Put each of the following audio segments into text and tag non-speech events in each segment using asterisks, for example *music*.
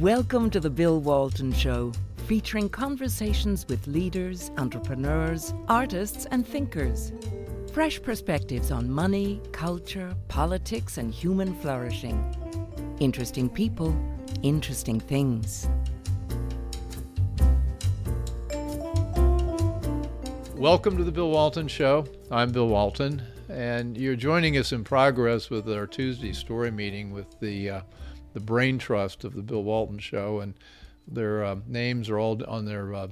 Welcome to the Bill Walton Show, featuring conversations with leaders, entrepreneurs, artists, and thinkers. Fresh perspectives on money, culture, politics, and human flourishing. Interesting people, interesting things. Welcome to the Bill Walton Show. I'm Bill Walton, and you're joining us in progress with our Tuesday story meeting with the uh, the Brain Trust of the Bill Walton Show, and their uh, names are all on their uh,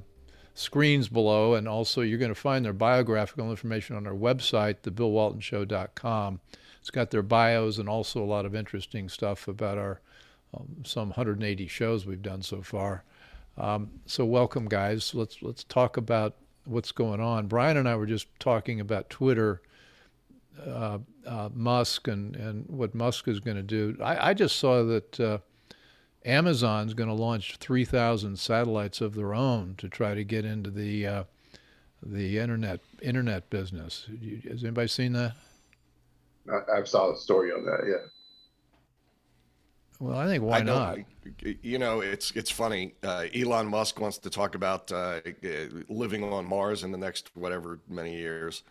screens below, and also you're going to find their biographical information on their website, thebillwaltonshow.com. It's got their bios and also a lot of interesting stuff about our um, some 180 shows we've done so far. Um, so welcome, guys. Let's let's talk about what's going on. Brian and I were just talking about Twitter, uh, uh, Musk, and, and what Musk is going to do. I, I, just saw that uh, Amazon's going to launch 3,000 satellites of their own to try to get into the uh, the internet internet business. Has anybody seen that? I, I saw the story on that. Yeah. Well, I think why I not? You know, it's it's funny. Uh, Elon Musk wants to talk about uh, living on Mars in the next whatever many years.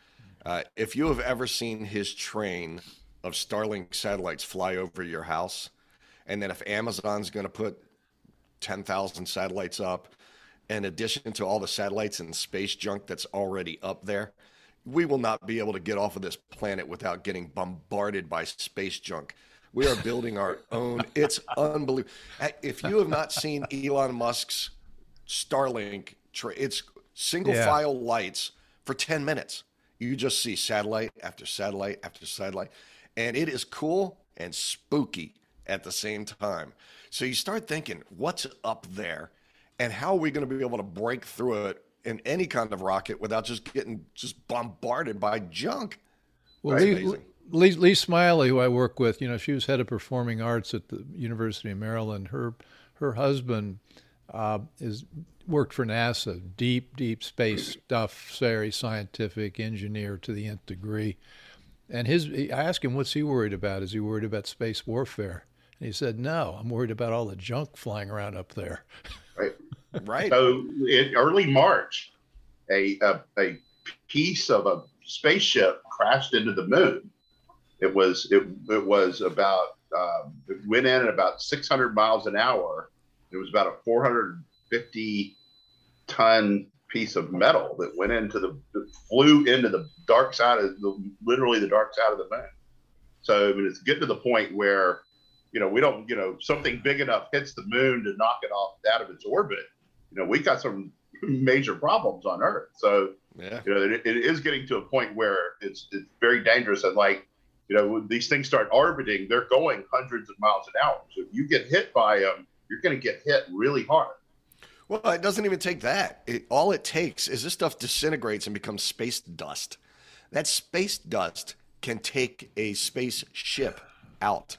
Uh, if you have ever seen his train of Starlink satellites fly over your house, and then if Amazon's going to put ten thousand satellites up, in addition to all the satellites and space junk that's already up there, we will not be able to get off of this planet without getting bombarded by space junk. We are building our *laughs* own. It's unbelievable. If you have not seen Elon Musk's Starlink, train, it's single yeah. file lights for 10 minutes. You just see satellite after satellite after satellite. And it is cool and spooky at the same time. So you start thinking, what's up there? And how are we going to be able to break through it in any kind of rocket without just getting just bombarded by junk? Well, Lee, Lee, Lee, Smiley, who I work with, you know, she was head of performing arts at the University of Maryland. Her her husband uh, is worked for NASA, deep, deep space stuff, very scientific engineer to the nth degree. And his, I asked him, what's he worried about? Is he worried about space warfare? And he said, no, I'm worried about all the junk flying around up there. Right. *laughs* right. So in early March, a, a, a piece of a spaceship crashed into the moon it was it, it was about um, it went in at about 600 miles an hour. It was about a 450 ton piece of metal that went into the flew into the dark side of the literally the dark side of the moon. So I mean, it's getting to the point where you know we don't you know something big enough hits the moon to knock it off out of its orbit. You know we got some *clears throat* major problems on Earth. So yeah. you know it, it is getting to a point where it's it's very dangerous and like you know, when these things start orbiting, they're going hundreds of miles an hour. So if you get hit by them, you're going to get hit really hard. Well, it doesn't even take that. It, all it takes is this stuff disintegrates and becomes space dust. That space dust can take a spaceship out.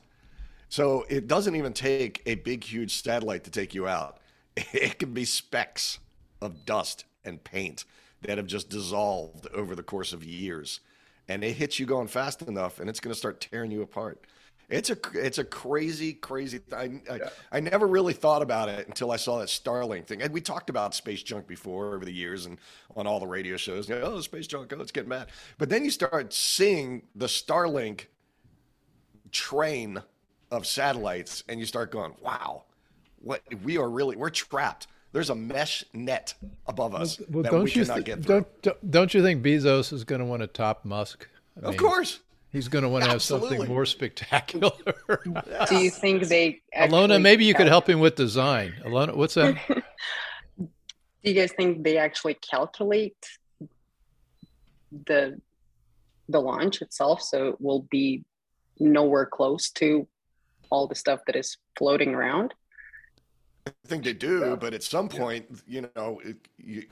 So it doesn't even take a big, huge satellite to take you out. *laughs* It can be specks of dust and paint that have just dissolved over the course of years and it hits you going fast enough, and it's going to start tearing you apart. It's a it's a crazy crazy. I, I, yeah. I never really thought about it until I saw that Starlink thing. And we talked about space junk before over the years and on all the radio shows. You know, oh, space junk, oh, it's getting mad. But then you start seeing the Starlink train of satellites, and you start going, "Wow, what we are really we're trapped." There's a mesh net above us well, that we cannot th- get through. Don't, don't you think Bezos is going to want to top Musk? I of mean, course. He's going to want to have something more spectacular. Do you think they? *laughs* Alyona, maybe you could help him with design. Alyona, what's that? *laughs* Do you guys think they actually calculate the the launch itself, so it will be nowhere close to all the stuff that is floating around? I think they do, yeah. but at some point, yeah. you know, it, you,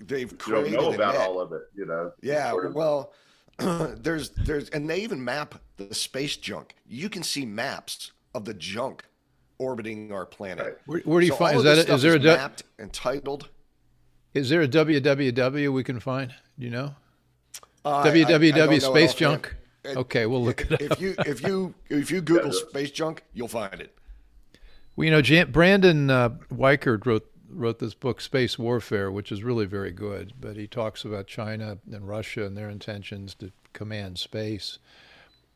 they've created. You don't know about net. all of it, you know. Yeah, well, *clears throat* there's there's, and they even map the space junk. You can see maps of the junk orbiting our planet. Right. Where, where, do you so find? Is that a, is there a de- mapped and titled? Is there a www we can find? Do you know? Uh, www I, I space junk. Okay, we'll look it up. If you if you if you Google space junk, you'll find it. Well, you know, Jan- Brandon uh, Weichert wrote wrote this book, Space Warfare, which is really very good. But he talks about China and Russia and their intentions to command space.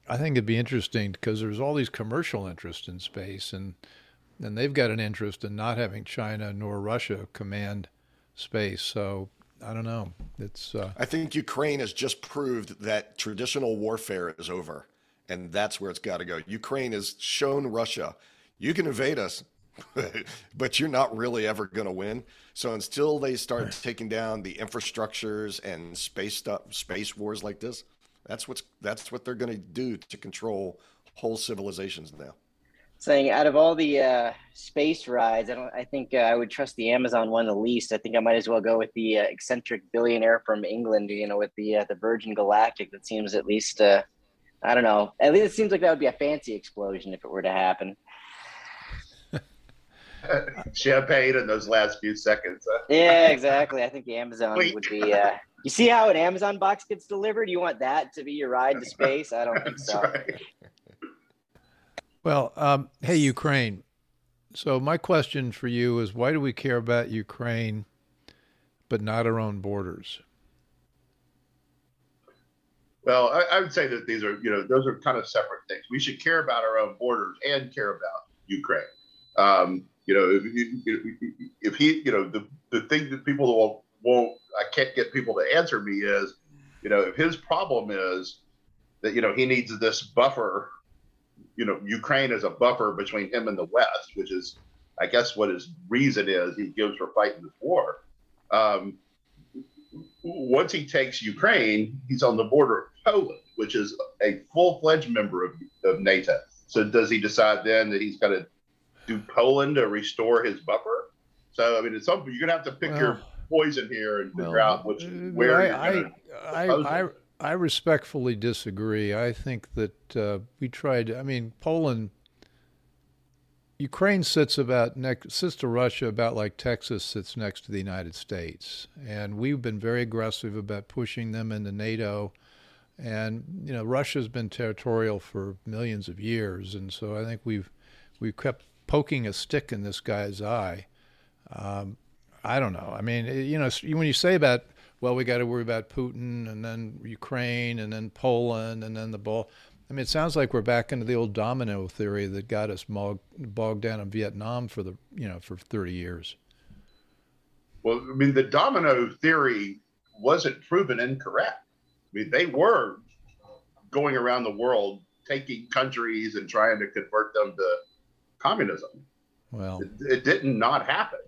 I think it'd be interesting because there's all these commercial interests in space, and and they've got an interest in not having China nor Russia command space. So I don't know. It's. Uh, I think Ukraine has just proved that traditional warfare is over, and that's where it's got to go. Ukraine has shown Russia, you can invade us, *laughs* but you're not really ever going to win. So until they start right. taking down the infrastructures and space stuff, space wars like this, that's what's that's what they're going to do to control whole civilizations now saying out of all the uh, space rides, I don't. I think uh, I would trust the Amazon one the least. I think I might as well go with the uh, eccentric billionaire from England. You know, with the uh, the Virgin Galactic. That seems at least. Uh, I don't know. At least it seems like that would be a fancy explosion if it were to happen. *laughs* Champagne in those last few seconds. Yeah, exactly. I think the Amazon Wait. would be. Uh, you see how an Amazon box gets delivered? You want that to be your ride to space? I don't think so. Right. Well, um, hey, Ukraine. So, my question for you is why do we care about Ukraine but not our own borders? Well, I, I, would say that these are, you know, those are kind of separate things. We should care about our own borders and care about Ukraine. Um, you know, if, if, he, you know, the, the thing that people won't, won't, I can't get people to answer me is, you know, if his problem is that, you know, he needs this buffer you know, Ukraine is a buffer between him and the West, which is, I guess, what his reason is he gives for fighting this war. Um, once he takes Ukraine, he's on the border of Poland, which is a full fledged member of, of NATO. So does he decide then that he's going to do Poland to restore his buffer? So I mean, it's something you're going to have to pick well, your poison here and figure well, out which uh, where. I I, I, I, I respectfully disagree. I think that uh, we tried. I mean, Poland, Ukraine sits about next sits to Russia about like Texas sits next to the United States, and we've been very aggressive about pushing them into NATO. And you know, Russia's been territorial for millions of years, and so I think we've we've kept poking a stick in this guy's eye. Um, I don't know. I mean, you know, when you say about well, we got to worry about Putin and then Ukraine and then Poland and then the ball. I mean, it sounds like we're back into the old domino theory that got us bogged down in Vietnam for the you know for 30 years. Well, I mean, the domino theory wasn't proven incorrect. I mean, they were going around the world taking countries and trying to convert them to communism. Well, it, it didn't not happen.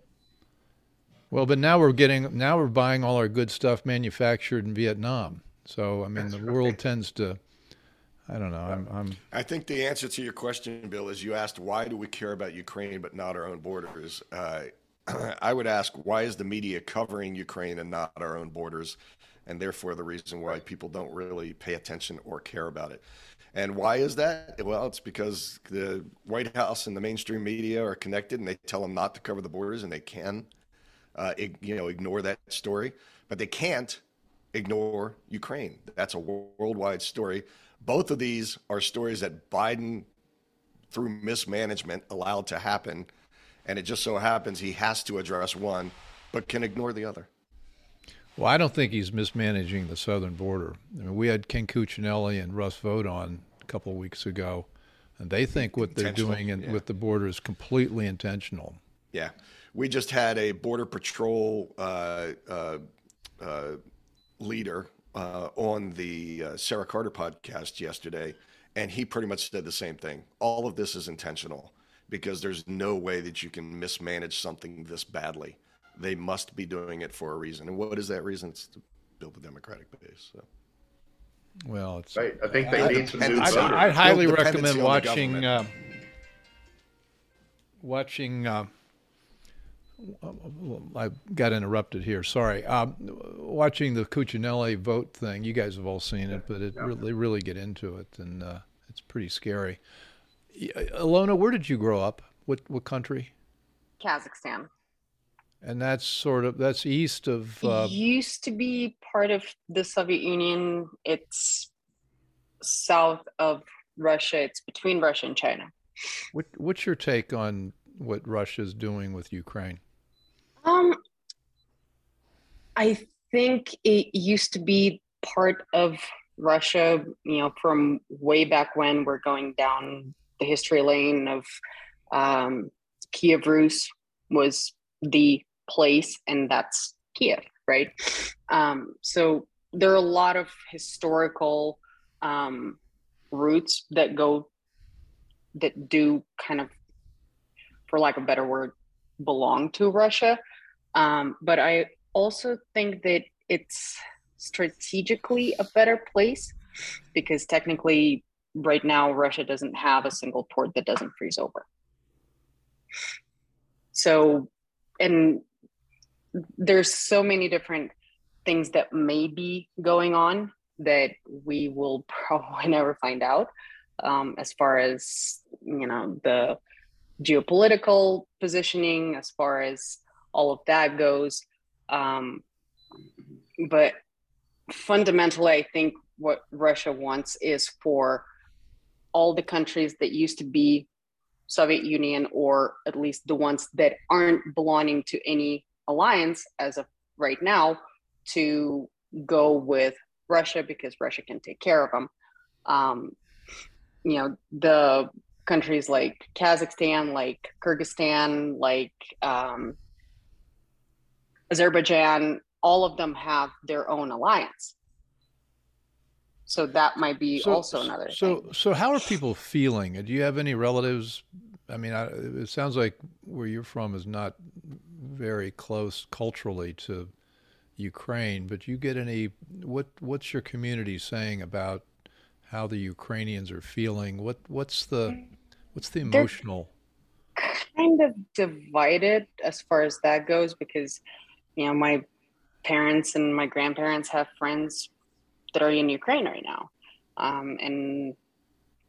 Well, but now we're getting now we're buying all our good stuff manufactured in Vietnam. So I mean, That's the right. world tends to. I don't know. I'm, I'm. I think the answer to your question, Bill, is you asked why do we care about Ukraine but not our own borders. Uh, *clears throat* I would ask why is the media covering Ukraine and not our own borders, and therefore the reason why people don't really pay attention or care about it. And why is that? Well, it's because the White House and the mainstream media are connected, and they tell them not to cover the borders, and they can uh, you know, ignore that story, but they can't ignore Ukraine. That's a worldwide story. Both of these are stories that Biden, through mismanagement, allowed to happen. And it just so happens he has to address one, but can ignore the other. Well, I don't think he's mismanaging the southern border. I mean, we had Ken Cuccinelli and Russ Vought on a couple of weeks ago, and they think what they're doing in, yeah. with the border is completely intentional. Yeah we just had a border patrol uh, uh, uh, leader uh, on the uh, Sarah Carter podcast yesterday, and he pretty much said the same thing. All of this is intentional because there's no way that you can mismanage something this badly. They must be doing it for a reason. And what is that reason? It's to build a Democratic base. So. Well, it's right. I think they need some new voters. I, would highly recommend watching uh, watching I got interrupted here. Sorry. Um, watching the Cuccinelli Vought thing, you guys have all seen it, but it really, they really get into it, and uh, it's pretty scary. Alyona, where did you grow up? What what country? Kazakhstan. And that's sort of that's east of. Uh, used to be part of the Soviet Union. It's south of Russia. It's between Russia and China. What, what's your take on what Russia's doing with Ukraine? Um, I think it used to be part of Russia, you know, from way back when we're going down the history lane of um, Kiev Rus was the place, and that's Kiev, right? Um, so there are a lot of historical um, roots that go that do kind of, for lack of a better word, belong to Russia. Um, but I also think that it's strategically a better place because technically right now Russia doesn't have a single port that doesn't freeze over. So and there's so many different things that may be going on that we will *laughs* probably never find out um, as far as you know the geopolitical positioning as far as all of that goes. Um, but fundamentally i think what russia wants is for all the countries that used to be soviet union or at least the ones that aren't belonging to any alliance as of right now to go with Russia because Russia can take care of them. Um, you know, the countries like Kazakhstan, like Kyrgyzstan, like um, Azerbaijan, all of them have their own alliance. So that might be so, also another. So, thing. so how are people feeling? Do you have any relatives? I mean, I, it sounds like where you're from is not very close culturally to Ukraine, but you get any what what's your community saying about how the Ukrainians are feeling? What what's the what's the emotional They're kind of divided as far as that goes because you know my parents and my grandparents have friends that are in Ukraine right now. Um, and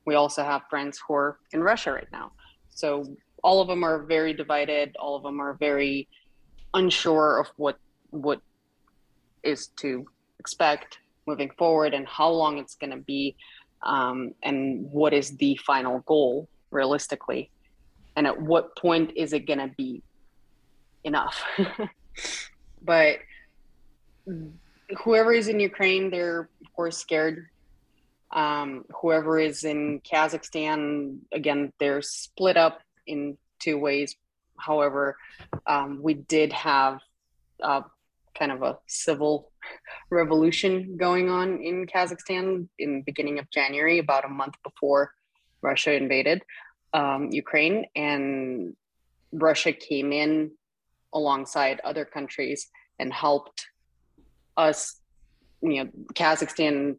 we also have friends who are in Russia right now. So all of them are very divided. All of them are very unsure of what what is to expect moving forward and how long it's going to be um, and what is the final goal realistically? And at what point is it going to be enough? *laughs* But whoever is in ukraine they're of course scared. Um, whoever is in kazakhstan again they're split up in two ways. However um, we did have uh, kind of a civil revolution going on in Kazakhstan in the beginning of January, about a month before Russia invaded um, Ukraine, and Russia came in alongside other countries and helped us, you know, Kazakhstan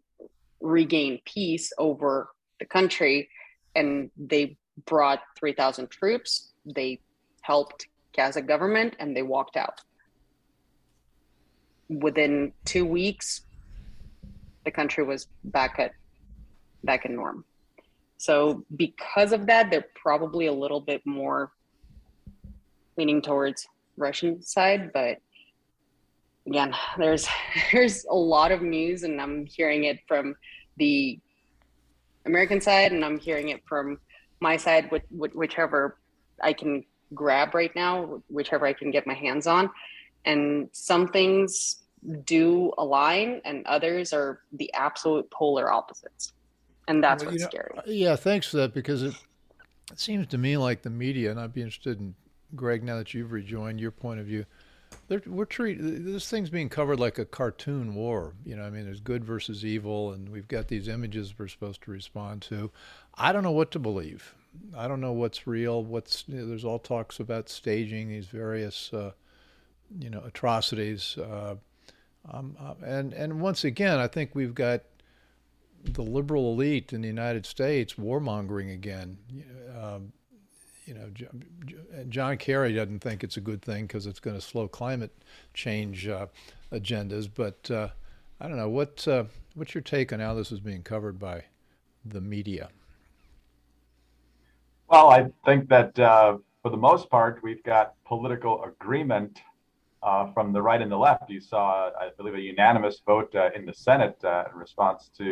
regain peace over the country, and they brought 3,000 troops. They helped Kazakh government, and they walked out within two weeks, the country was back at back in norm. So because of that, they're probably a little bit more leaning towards Russian side, but again, *laughs* there's there's a lot of news, and I'm hearing it from the American side, and I'm hearing it from my side, with, with whichever I can grab right now, whichever I can get my hands on. And some things do align and others are the absolute polar opposites. And that's well, what's know, scary. Uh, yeah thanks for that because it, it seems to me like the media and i'd be interested in greg now that you've rejoined your point of view we're treat this thing's being covered like a cartoon war. You know, I mean, there's good versus evil, and we've got these images we're supposed to respond to. I don't know what to believe. I don't know what's real. What's you know, there's all talks about staging these various uh, you know atrocities. Uh, um, uh, and and once again, I think we've got the liberal elite in the United States warmongering again. Um, you know, John Kerry doesn't think it's a good thing because it's going to slow climate change uh, agendas. But uh, I don't know what uh, what's your take on how this is being covered by the media. Well, I think that uh, for the most part, we've got political agreement uh, from the right and the left. You saw, I believe, a unanimous vote uh, in the Senate in response to,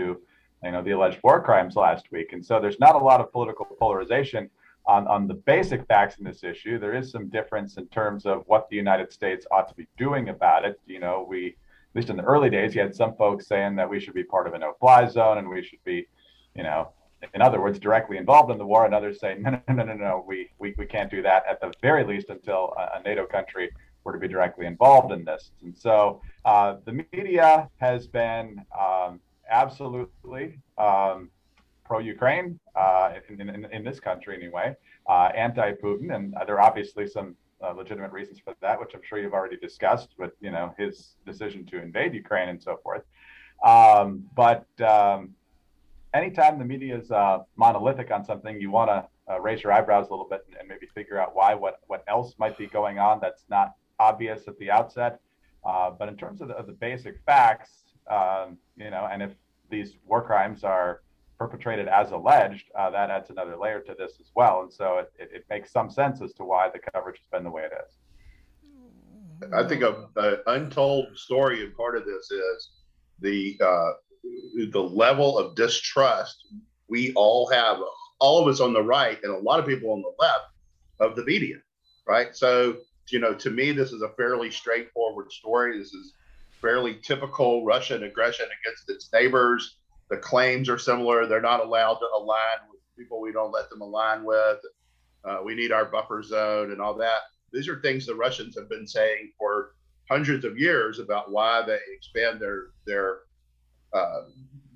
you know, the alleged war crimes last week. And so there's not a lot of political polarization. On, on the basic facts in this issue, there is some difference in terms of what the United States ought to be doing about it. You know, we, at least in the early days, you had some folks saying that we should be part of a no fly zone and we should be, you know, in other words, directly involved in the war, and others say, *laughs* no, no, no, no, no, we, we, we can't do that at the very least until a, a NATO country were to be directly involved in this. And so uh, the media has been um, absolutely um, pro-Ukraine uh, in, in, in, this country anyway, uh, anti-Putin, and there are obviously some uh, legitimate reasons for that, which I'm sure you've already discussed. With you know his decision to invade Ukraine and so forth. Um, but um, anytime the media is uh, monolithic on something, you want to uh, raise your eyebrows a little bit and, and, maybe figure out why, what what else might be going on that's not obvious at the outset. Uh, but in terms of the, of the basic facts, um, you know, and if these war crimes are perpetrated as alleged, uh, that adds another layer to this as well. And so it, it, it, makes some sense as to why the coverage has been the way it is. I think a, untold story and part of this is the uh, the level of distrust we all have, all of us on the right and a lot of people on the left of the media, right? So, you know, to me, this is a fairly straightforward story. This is fairly typical Russian aggression against its neighbors the claims are similar. They're not allowed to align with people we don't let them align with. Uh, we need our buffer zone and all that. These are things the Russians have been saying for hundreds of years about why they expand their their uh,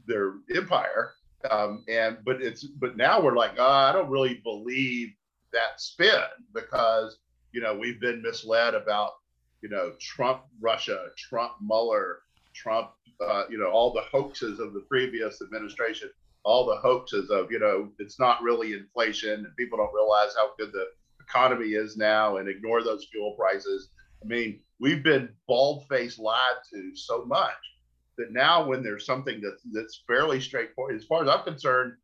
their empire. Um, and but it's but now we're like, oh, I don't really believe that spin because you know we've been misled about you know Trump Russia, Trump Mueller, Trump uh, you know, all the hoaxes of the previous administration, all the hoaxes of, you know, it's not really inflation and people don't realize how good the economy is now and ignore those fuel prices. I mean, we've been bald faced lied to so much that now when there's something that's, that's fairly straightforward, as far as I'm concerned,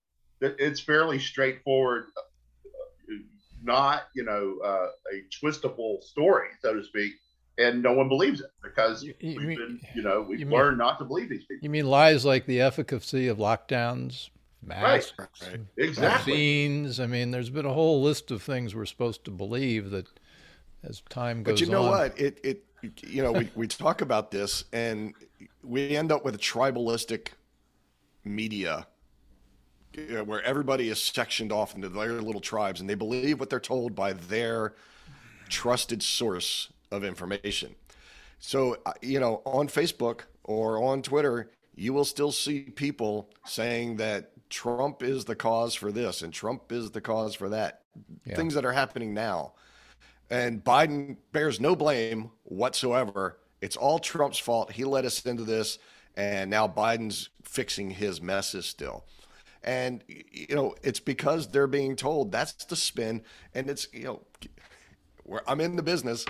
that it's fairly straightforward, uh, not, you know, uh, a twistable story, so to speak and no one believes it because you, you we've mean, been, you know, we've you learned mean, not to believe these people. You mean lies like the efficacy of lockdowns, masks, right. exactly. vaccines? I mean, there's been a whole list of things we're supposed to believe that as time goes on. But you know on, what? It it you know we we talk about this and we end up with a tribalistic media where everybody is sectioned off into their little tribes and they believe what they're told by their trusted source of information. So, uh, you know, on Facebook or on Twitter, you will still see people saying that Trump is the cause for this and Trump is the cause for that. Yeah. Things that are happening now. And Biden bears no blame whatsoever. It's all Trump's fault. He led us into this. And now Biden's fixing his messes still. And, you know, it's because they're being told that's the spin. And it's, you know, I'm in the business.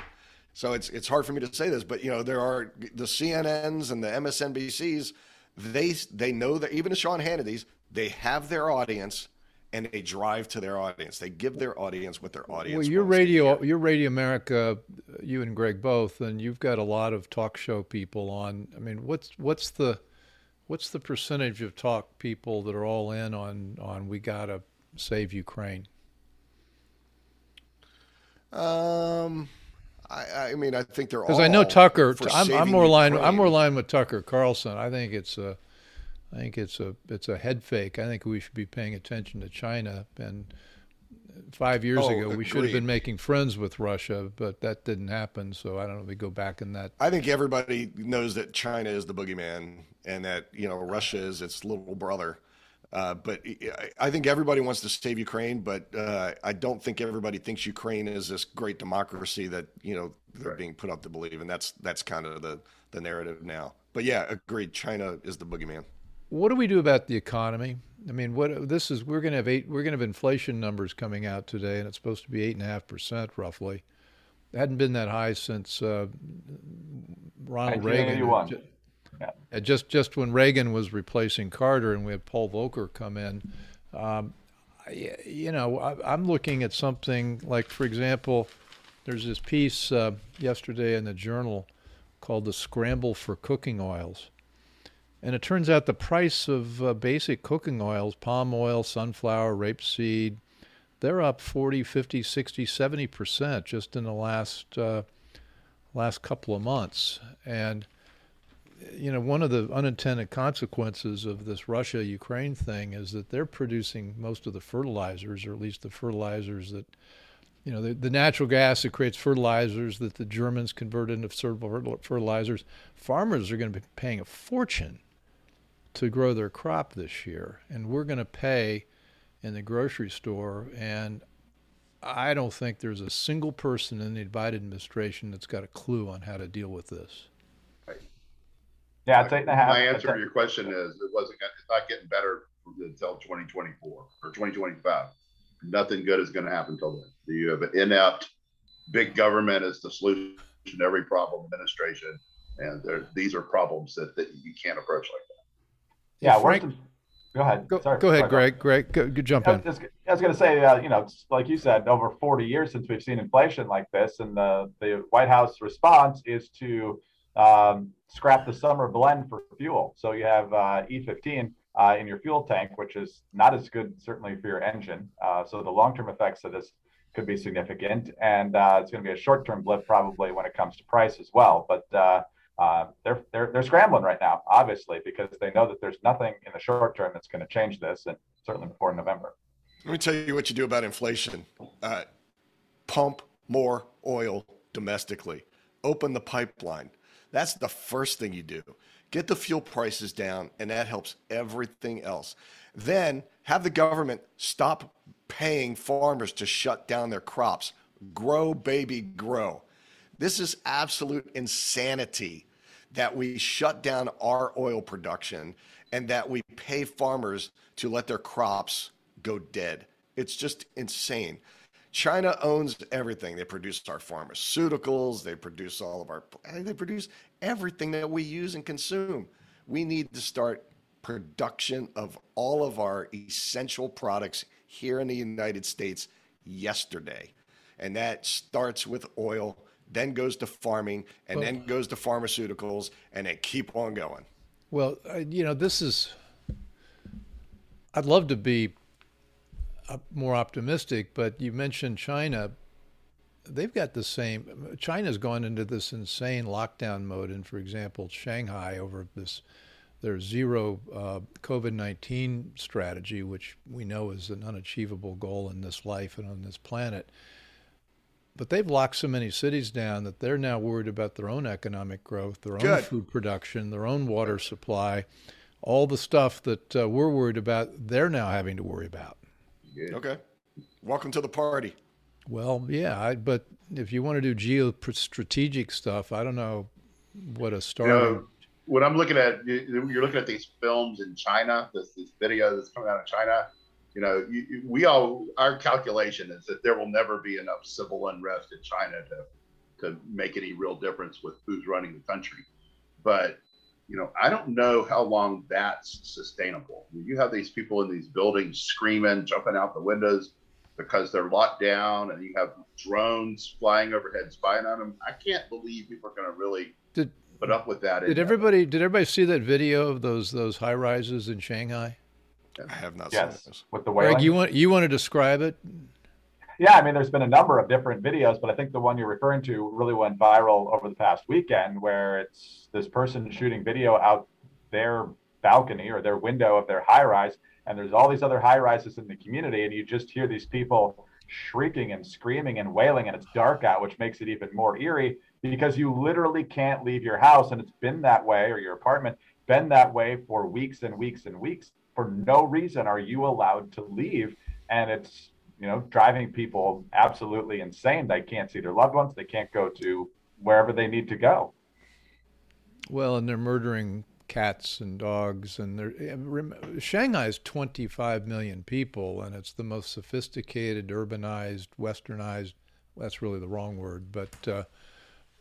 So it's it's hard for me to say this, but you know there are the CNNs and the MSNBCs. They they know that even the Sean Hannity's, they have their audience and they drive to their audience. They give their audience what their audience. Well, your radio, your Radio America, you and Greg both, and you've got a lot of talk show people on. I mean, what's what's the what's the percentage of talk people that are all in on on we gotta save Ukraine? Um. I, I mean, I think they're all because I know Tucker. I'm, I'm, more aligned. I'm more aligned with Tucker Carlson. I think it's a, I think it's a it's a head fake. I think we should be paying attention to China. And five years oh, ago, we should have been making friends with Russia, but that didn't happen. So I don't know. if We go back in that. I think everybody knows that China is the boogeyman, and that you know Russia is its little brother. Uh, but I think everybody wants to save Ukraine, but uh, I don't think everybody thinks Ukraine is this great democracy that you know they're right. being put up to believe, and that's that's kind of the the narrative now. But yeah, agreed. China is the boogeyman. What do we do about the economy? I mean, what this is we're going to have eight we're going to have inflation numbers coming out today, and it's supposed to be eight and a half percent roughly. It hadn't been that high since uh, Ronald Reagan. Yeah. Just just when Reagan was replacing Carter, and we had Paul Volcker come in, um, you know, I, am looking at something like, for example, there's this piece uh, yesterday in the Journal called "The Scramble for Cooking Oils," and it turns out the price of uh, basic cooking oils, palm oil, sunflower, rapeseed, they're up 40, 50, 60, 70 percent just in the last uh, last couple of months. And you know, one of the unintended consequences of this Russia Ukraine thing is that they're producing most of the fertilizers, or at least the fertilizers that you know, the, the natural gas that creates fertilizers that the Germans convert into fertilizers. Farmers are going to be paying a fortune to grow their crop this year, and we're going to pay in the grocery store. And I don't think there's a single person in the Biden administration that's got a clue on how to deal with this. Yeah, it's eight and a half. My answer to your question is it wasn't. It's not getting better until 2024 or 2025. Nothing good is going to happen until then. You have an inept big government is the solution to every problem administration, and these are problems that, that you can't approach like that. Yeah, Frank, Go ahead. Go, Sorry. go ahead, Sorry, Greg. Greg, go, go jump I in. Was, I was going to say, uh, you know, like you said, over 40 years since we've seen inflation like this, and the, the White House response is to um, scrap the summer blend for fuel. So you have uh, E15 uh, in your fuel tank, which is not as good, certainly, for your engine. Uh, so the long term effects of this could be significant. And uh, it's going to be a short term blip, probably, when it comes to price as well. But uh, uh, they're, they're, they're scrambling right now, obviously, because they know that there's nothing in the short term that's going to change this, and certainly before November. Let me tell you what you do about inflation pump more oil domestically, open the pipeline. That's the first thing you do. Get the fuel prices down, and that helps everything else. Then have the government stop paying farmers to shut down their crops. Grow, baby, grow. This is absolute insanity that we shut down our oil production and that we pay farmers to let their crops go dead. It's just insane. China owns everything. They produce our pharmaceuticals, they produce all of our they produce everything that we use and consume. We need to start production of all of our essential products here in the United States yesterday. And that starts with oil then goes to farming, and well, then goes to pharmaceuticals, and then keep on going. Well, you know, this is. I'd love to be more optimistic, but you mentioned China. They've got the same. China's gone into this insane lockdown mode, and for example, Shanghai over this their zero uh, COVID 19 strategy, which we know is an unachievable goal in this life and on this planet. But they've locked so many cities down that they're now worried about their own economic growth, their Good. own food production, their own water supply, all the stuff that uh, we're worried about, they're now having to worry about. Okay. Welcome to the party. Well, yeah, I, but if you want to do geostrategic stuff, I don't know what a start. You know, when I'm looking at, you're looking at these films in China, this, this video that's coming out of China you know, you, we all our calculation is that there will never be enough civil unrest in China to to make any real difference with who's running the country. But you know, I don't know how long that's sustainable. I mean, you have these people in these buildings screaming, jumping out the windows because they're locked down, and you have drones flying overhead spying on them. I can't believe people are going to really did, put up with that. Did everybody? Did everybody see that video of those those high rises in Shanghai? I have not yes, seen this. With the whaling. Greg, you want you want to describe it? Yeah, I mean, there's been a number of different videos, but I think the one you're referring to really went viral over the past weekend, where it's this person shooting video out their balcony or their window of their high rise, and there's all these other high rises in the community, and you just hear these people shrieking and screaming and wailing, and it's dark out, which makes it even more eerie because you literally can't leave your house, and it's been that way, or your apartment been that way for weeks and weeks and weeks. For no reason are you allowed to leave and it's you know driving people absolutely insane. They can't see their loved ones. They can't go to wherever they need to go. Well and they're murdering cats and dogs and they're Shanghai is 25 million people and it's the most sophisticated urbanized westernized that's really the wrong word but uh,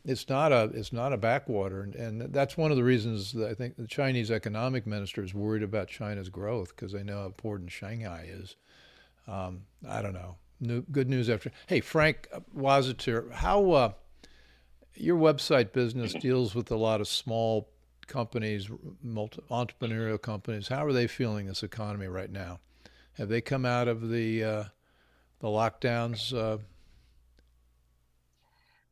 it's not a it's not a backwater, and, and that's one of the reasons I think the Chinese economic minister is worried about China's growth because they know how important Shanghai is. Um, I don't know. New, good news after. Hey, Frank Waziter, how uh, your website business *clears throat* deals with a lot of small companies, multi, entrepreneurial companies. How are they feeling this economy right now? Have they come out of the uh, the lockdowns? Uh...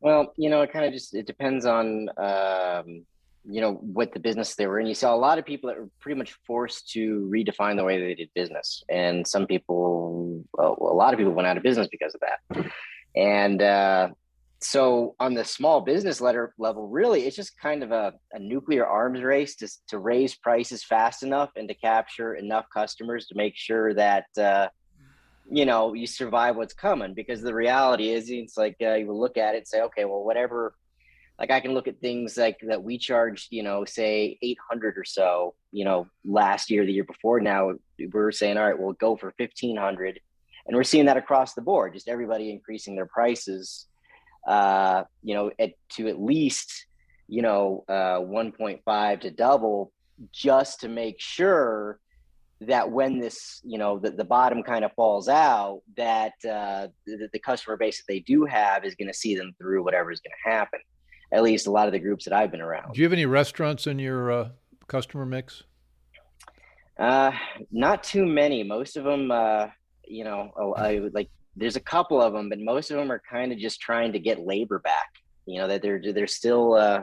Well, you know, it kind of just it depends on um, you know what the business they were in. You saw a lot of people that were pretty much forced to redefine the way they did business, and some people, well, a lot of people went out of business because of that. And uh, so on the small business letter level, really, it's just kind of a, a nuclear arms race to, to raise prices fast enough and to capture enough customers to make sure that, uh, you know, you survive what's coming. Because the reality is, it's like uh, you will look at it and say, okay, well, whatever. Like I can look at things like that we charged, you know, say 800 or so, you know, last year, the year before. Now we're saying, all right, we'll go for 1500, and we're seeing that across the board, just everybody increasing their prices uh, you know, at, to at least, you know, uh, 1.5 to double just to make sure that when this, you know, the, the bottom kind of falls out, that uh, the, the customer base that they do have is going to see them through whatever is going to happen. At least a lot of the groups that I've been around. Do you have any restaurants in your uh, customer mix? Uh, not too many. Most of them, uh, you know, I like there's a couple of them, but most of them are kind of just trying to get labor back. You know that they're they're still uh,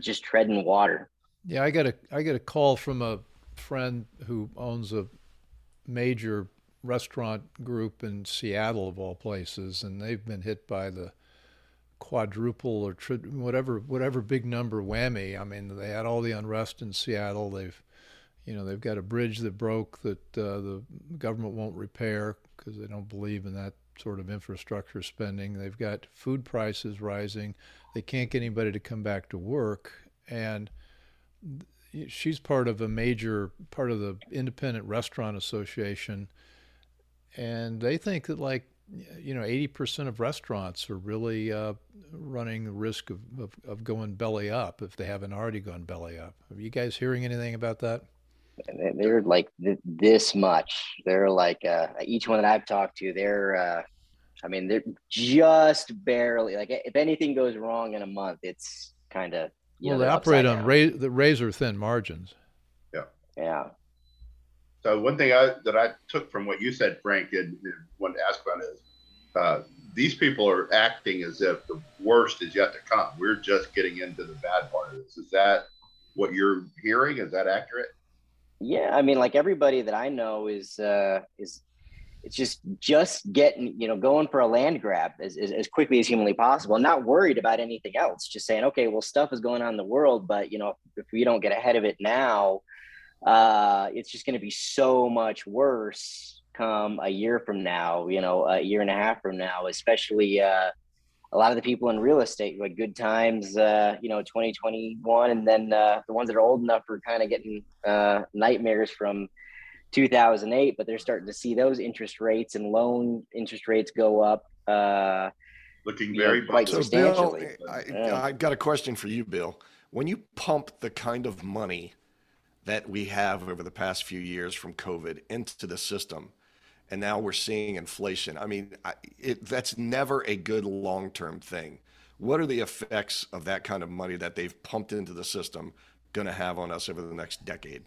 just treading water. Yeah, I got a I got a call from a friend who owns a major restaurant group in Seattle of all places, and they've been hit by the quadruple or tri- whatever whatever big number whammy. I mean, they had all the unrest in Seattle. They've you know they've got a bridge that broke that uh, the government won't repair because they don't believe in that sort of infrastructure spending. They've got food prices rising. They can't get anybody to come back to work. And she's part of a major part of the Independent Restaurant Association. And they think that, like, you know, 80% of restaurants are really uh, running the risk of, of, of going belly up if they haven't already gone belly up. Are you guys hearing anything about that? they're like th- this much. They're like uh, each one that I've talked to, they're uh, I mean, they're just barely like if anything goes wrong in a month, it's kind of well, know, they operate on ra- the razor thin margins. Yeah. Yeah. So one thing I, that I took from what you said, Frank, and, and wanted to ask about is uh, these people are acting as if the worst is yet to come. We're just getting into the bad part of this. Is that what you're hearing? Is that accurate? Yeah, I mean, like everybody that I know is uh, is it's just just getting you know going for a land grab as, as, as quickly as humanly possible not worried about anything else just saying okay well stuff is going on in the world but you know if we don't get ahead of it now uh, it's just going to be so much worse come a year from now you know a year and a half from now especially uh, a lot of the people in real estate like good times uh, you know 2021 and then uh, the ones that are old enough are kind of getting uh, nightmares from 2008 but they're starting to see those interest rates and loan interest rates go up uh, looking very know, quite so substantially bill, I, yeah. I got a question for you bill when you pump the kind of money that we have over the past few years from covid into the system and now we're seeing inflation. I mean, it, that's never a good long term thing. What are the effects of that kind of money that they've pumped into the system going to have on us over the next decade?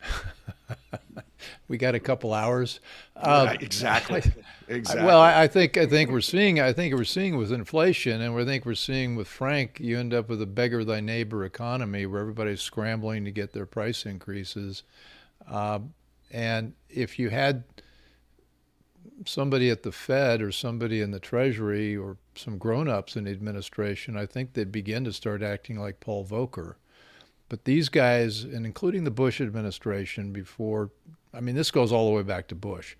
*laughs* we got a couple hours. Um, *laughs* exactly. exactly. Well, I, I, think I think we're seeing I think we're seeing with inflation, and we think we're seeing with Frank. You end up with a beggar thy neighbor economy, where everybody's scrambling to get their price increases. Uh, and if you had somebody at the Fed or somebody in the Treasury or some grown-ups in the administration, I think they'd begin to start acting like Paul Volcker. But these guys, and including the Bush administration before, I mean, this goes all the way back to Bush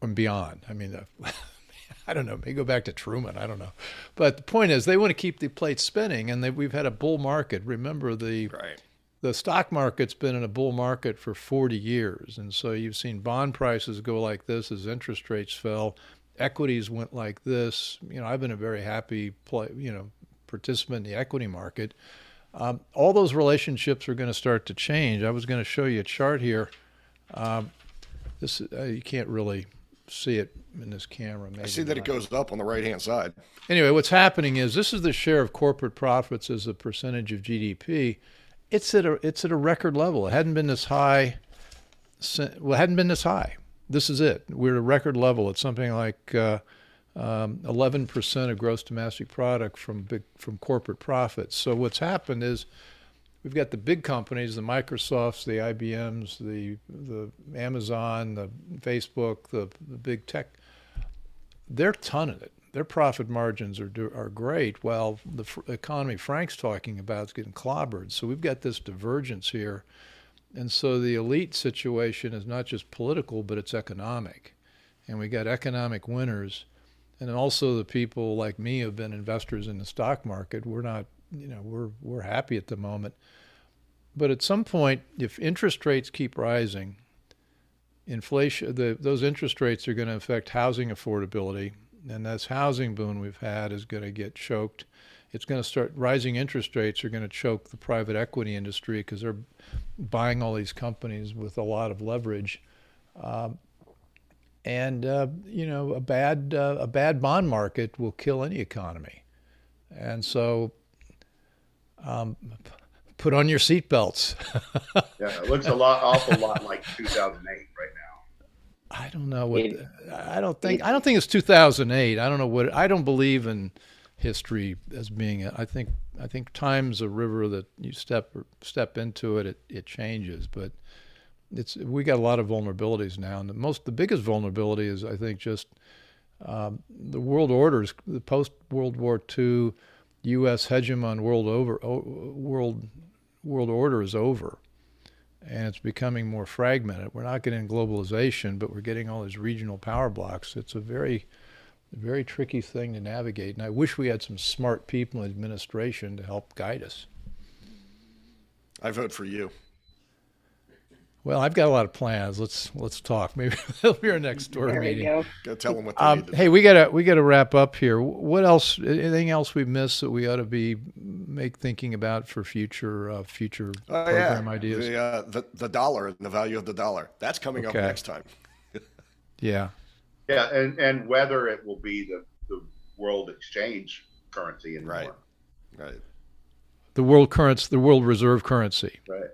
and beyond. I mean, uh, *laughs* I don't know, maybe go back to Truman. I don't know. But the point is, they want to keep the plate spinning, and they, we've had a bull market. Remember the right the stock market's been in a bull market for 40 years. And so you've seen bond prices go like this as interest rates fell. Equities went like this. You know, I've been a very happy play, you know, participant in the equity market. Um, all those relationships are going to start to change. I was going to show you a chart here. Um, this uh, you can't really see it in this camera. I see that not. it goes up on the right hand side. Anyway, what's happening is this is the share of corporate profits as a percentage of GDP it's at a it's at a record level. It hadn't been this high. Well, it hadn't been this high this is it. We're at a record level. It's something like uh, um, 11% of gross domestic product from big, from corporate profits. So what's happened is we've got the big companies, the Microsofts, the IBMs, the the Amazon, the Facebook, the, the big tech. They're tonning it. Their profit margins are are great. While the economy Frank's talking about is getting clobbered. So we've got this divergence here, and so the elite situation is not just political, but it's economic, and we got economic winners, and also the people like me who've been investors in the stock market. We're not you know we're we're happy at the moment. But at some point, if interest rates keep rising, inflation the, those interest rates are going to affect housing affordability, and this housing boom we've had is going to get choked. It's going to start rising interest rates are going to choke the private equity industry because they're buying all these companies with a lot of leverage. Um, and uh, you know a bad uh, a bad bond market will kill any economy, and so um, put on your seatbelts. *laughs* yeah, it looks a lot, awful lot like 2008 right now. I don't know what. It, I don't think. I don't think it's 2008. I don't know what. I don't believe in history as being. I think. I think time's a river that you step step into it, it, it changes. But it's we got a lot of vulnerabilities now, and the most the biggest vulnerability is I think just um, the world orders, the post World War II U.S. hegemon world over world world order is over, and it's becoming more fragmented. We're not getting globalization, but we're getting all these regional power blocks. It's a very very tricky thing to navigate, and I wish we had some smart people in administration to help guide us. I vote for you. Well, I've got a lot of plans. Let's let's talk. Maybe *laughs* that'll be our next door there meeting. Go. go. tell them what they um, need Hey, we gotta we gotta wrap up here. What else? Anything else we missed that we ought to be make thinking about for future uh, future Oh, program yeah. ideas? The, uh, the the dollar and the value of the dollar. That's coming Okay. up next time. *laughs* Yeah. Yeah, and and whether it will be the the world exchange currency anymore. Right. Right. The world currency, the world reserve currency, Right.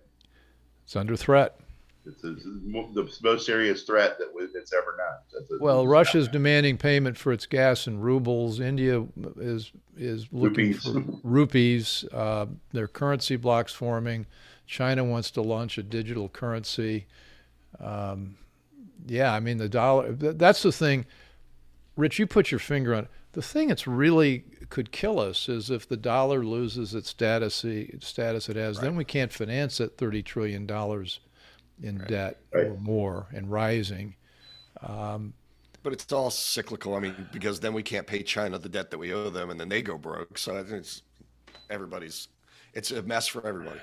it's under threat. It's, it's the most serious threat that we- it's ever known. A- Well, Russia's demanding payment for its gas in rubles. India is is looking Rupees. for rupees. Uh, their currency blocks forming. China wants to launch a digital currency. Um, yeah, I mean the dollar. That's the thing. Rich, you put your finger on it. The thing that's really could kill us is if the dollar loses its status status it has. Then we can't finance that thirty trillion dollars in debt Right. or more and rising. Um, But it's all cyclical. I mean, because then we can't pay China the debt that we owe them, and then they go broke. So I think it's everybody's. It's a mess for everybody.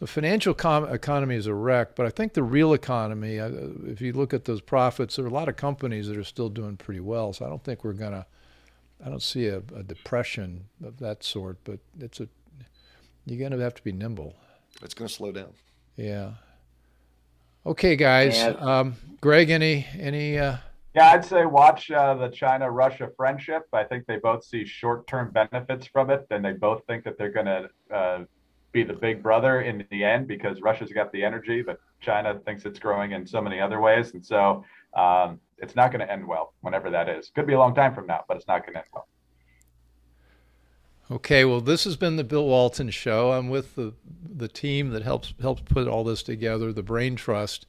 The financial com- economy is a wreck, but I think the real economy, uh, if you look at those profits, there are a lot of companies that are still doing pretty well. So I don't think we're going to, I don't see a, a depression of that sort, but it's a, you're going to have to be nimble. It's going to slow down. Yeah. Okay, guys. Yeah. Um, Greg, any, any, uh, Yeah, I'd say watch uh, the China Russia friendship. I think they both see short term benefits from it, and they both think that they're going to uh, be the big brother in the end because Russia's got the energy, but China thinks it's growing in so many other ways. And so um, it's not going to end well, whenever that is. Could be a long time from now, but it's not going to end well. Okay, well, this has been the Bill Walton Show. I'm with the the team that helps helps put all this together, the Brain Trust.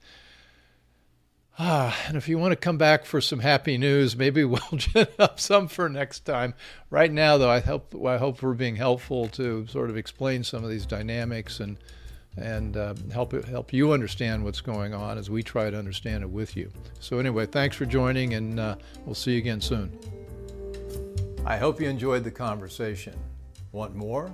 Ah, and if you want to come back for some happy news, maybe *laughs* we'll gin up some for next time. Right now, though, I hope I hope we're being helpful to sort of explain some of these dynamics and and uh, help help you understand what's going on as we try to understand it with you. So anyway, thanks for joining, and uh, we'll see you again soon. I hope you enjoyed the conversation. Want more?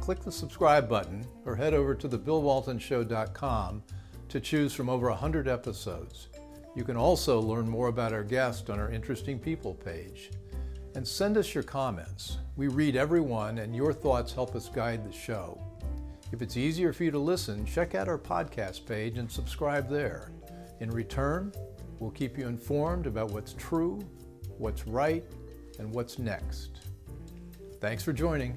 Click the subscribe button or head over to thebillwaltonshow.com to choose from over 100 episodes. You can also learn more about our guest on our Interesting People page. And send us your comments. We read every one, and your thoughts help us guide the show. If it's easier for you to listen, check out our podcast page and subscribe there. In return, we'll keep you informed about what's true, what's right, and what's next. Thanks for joining.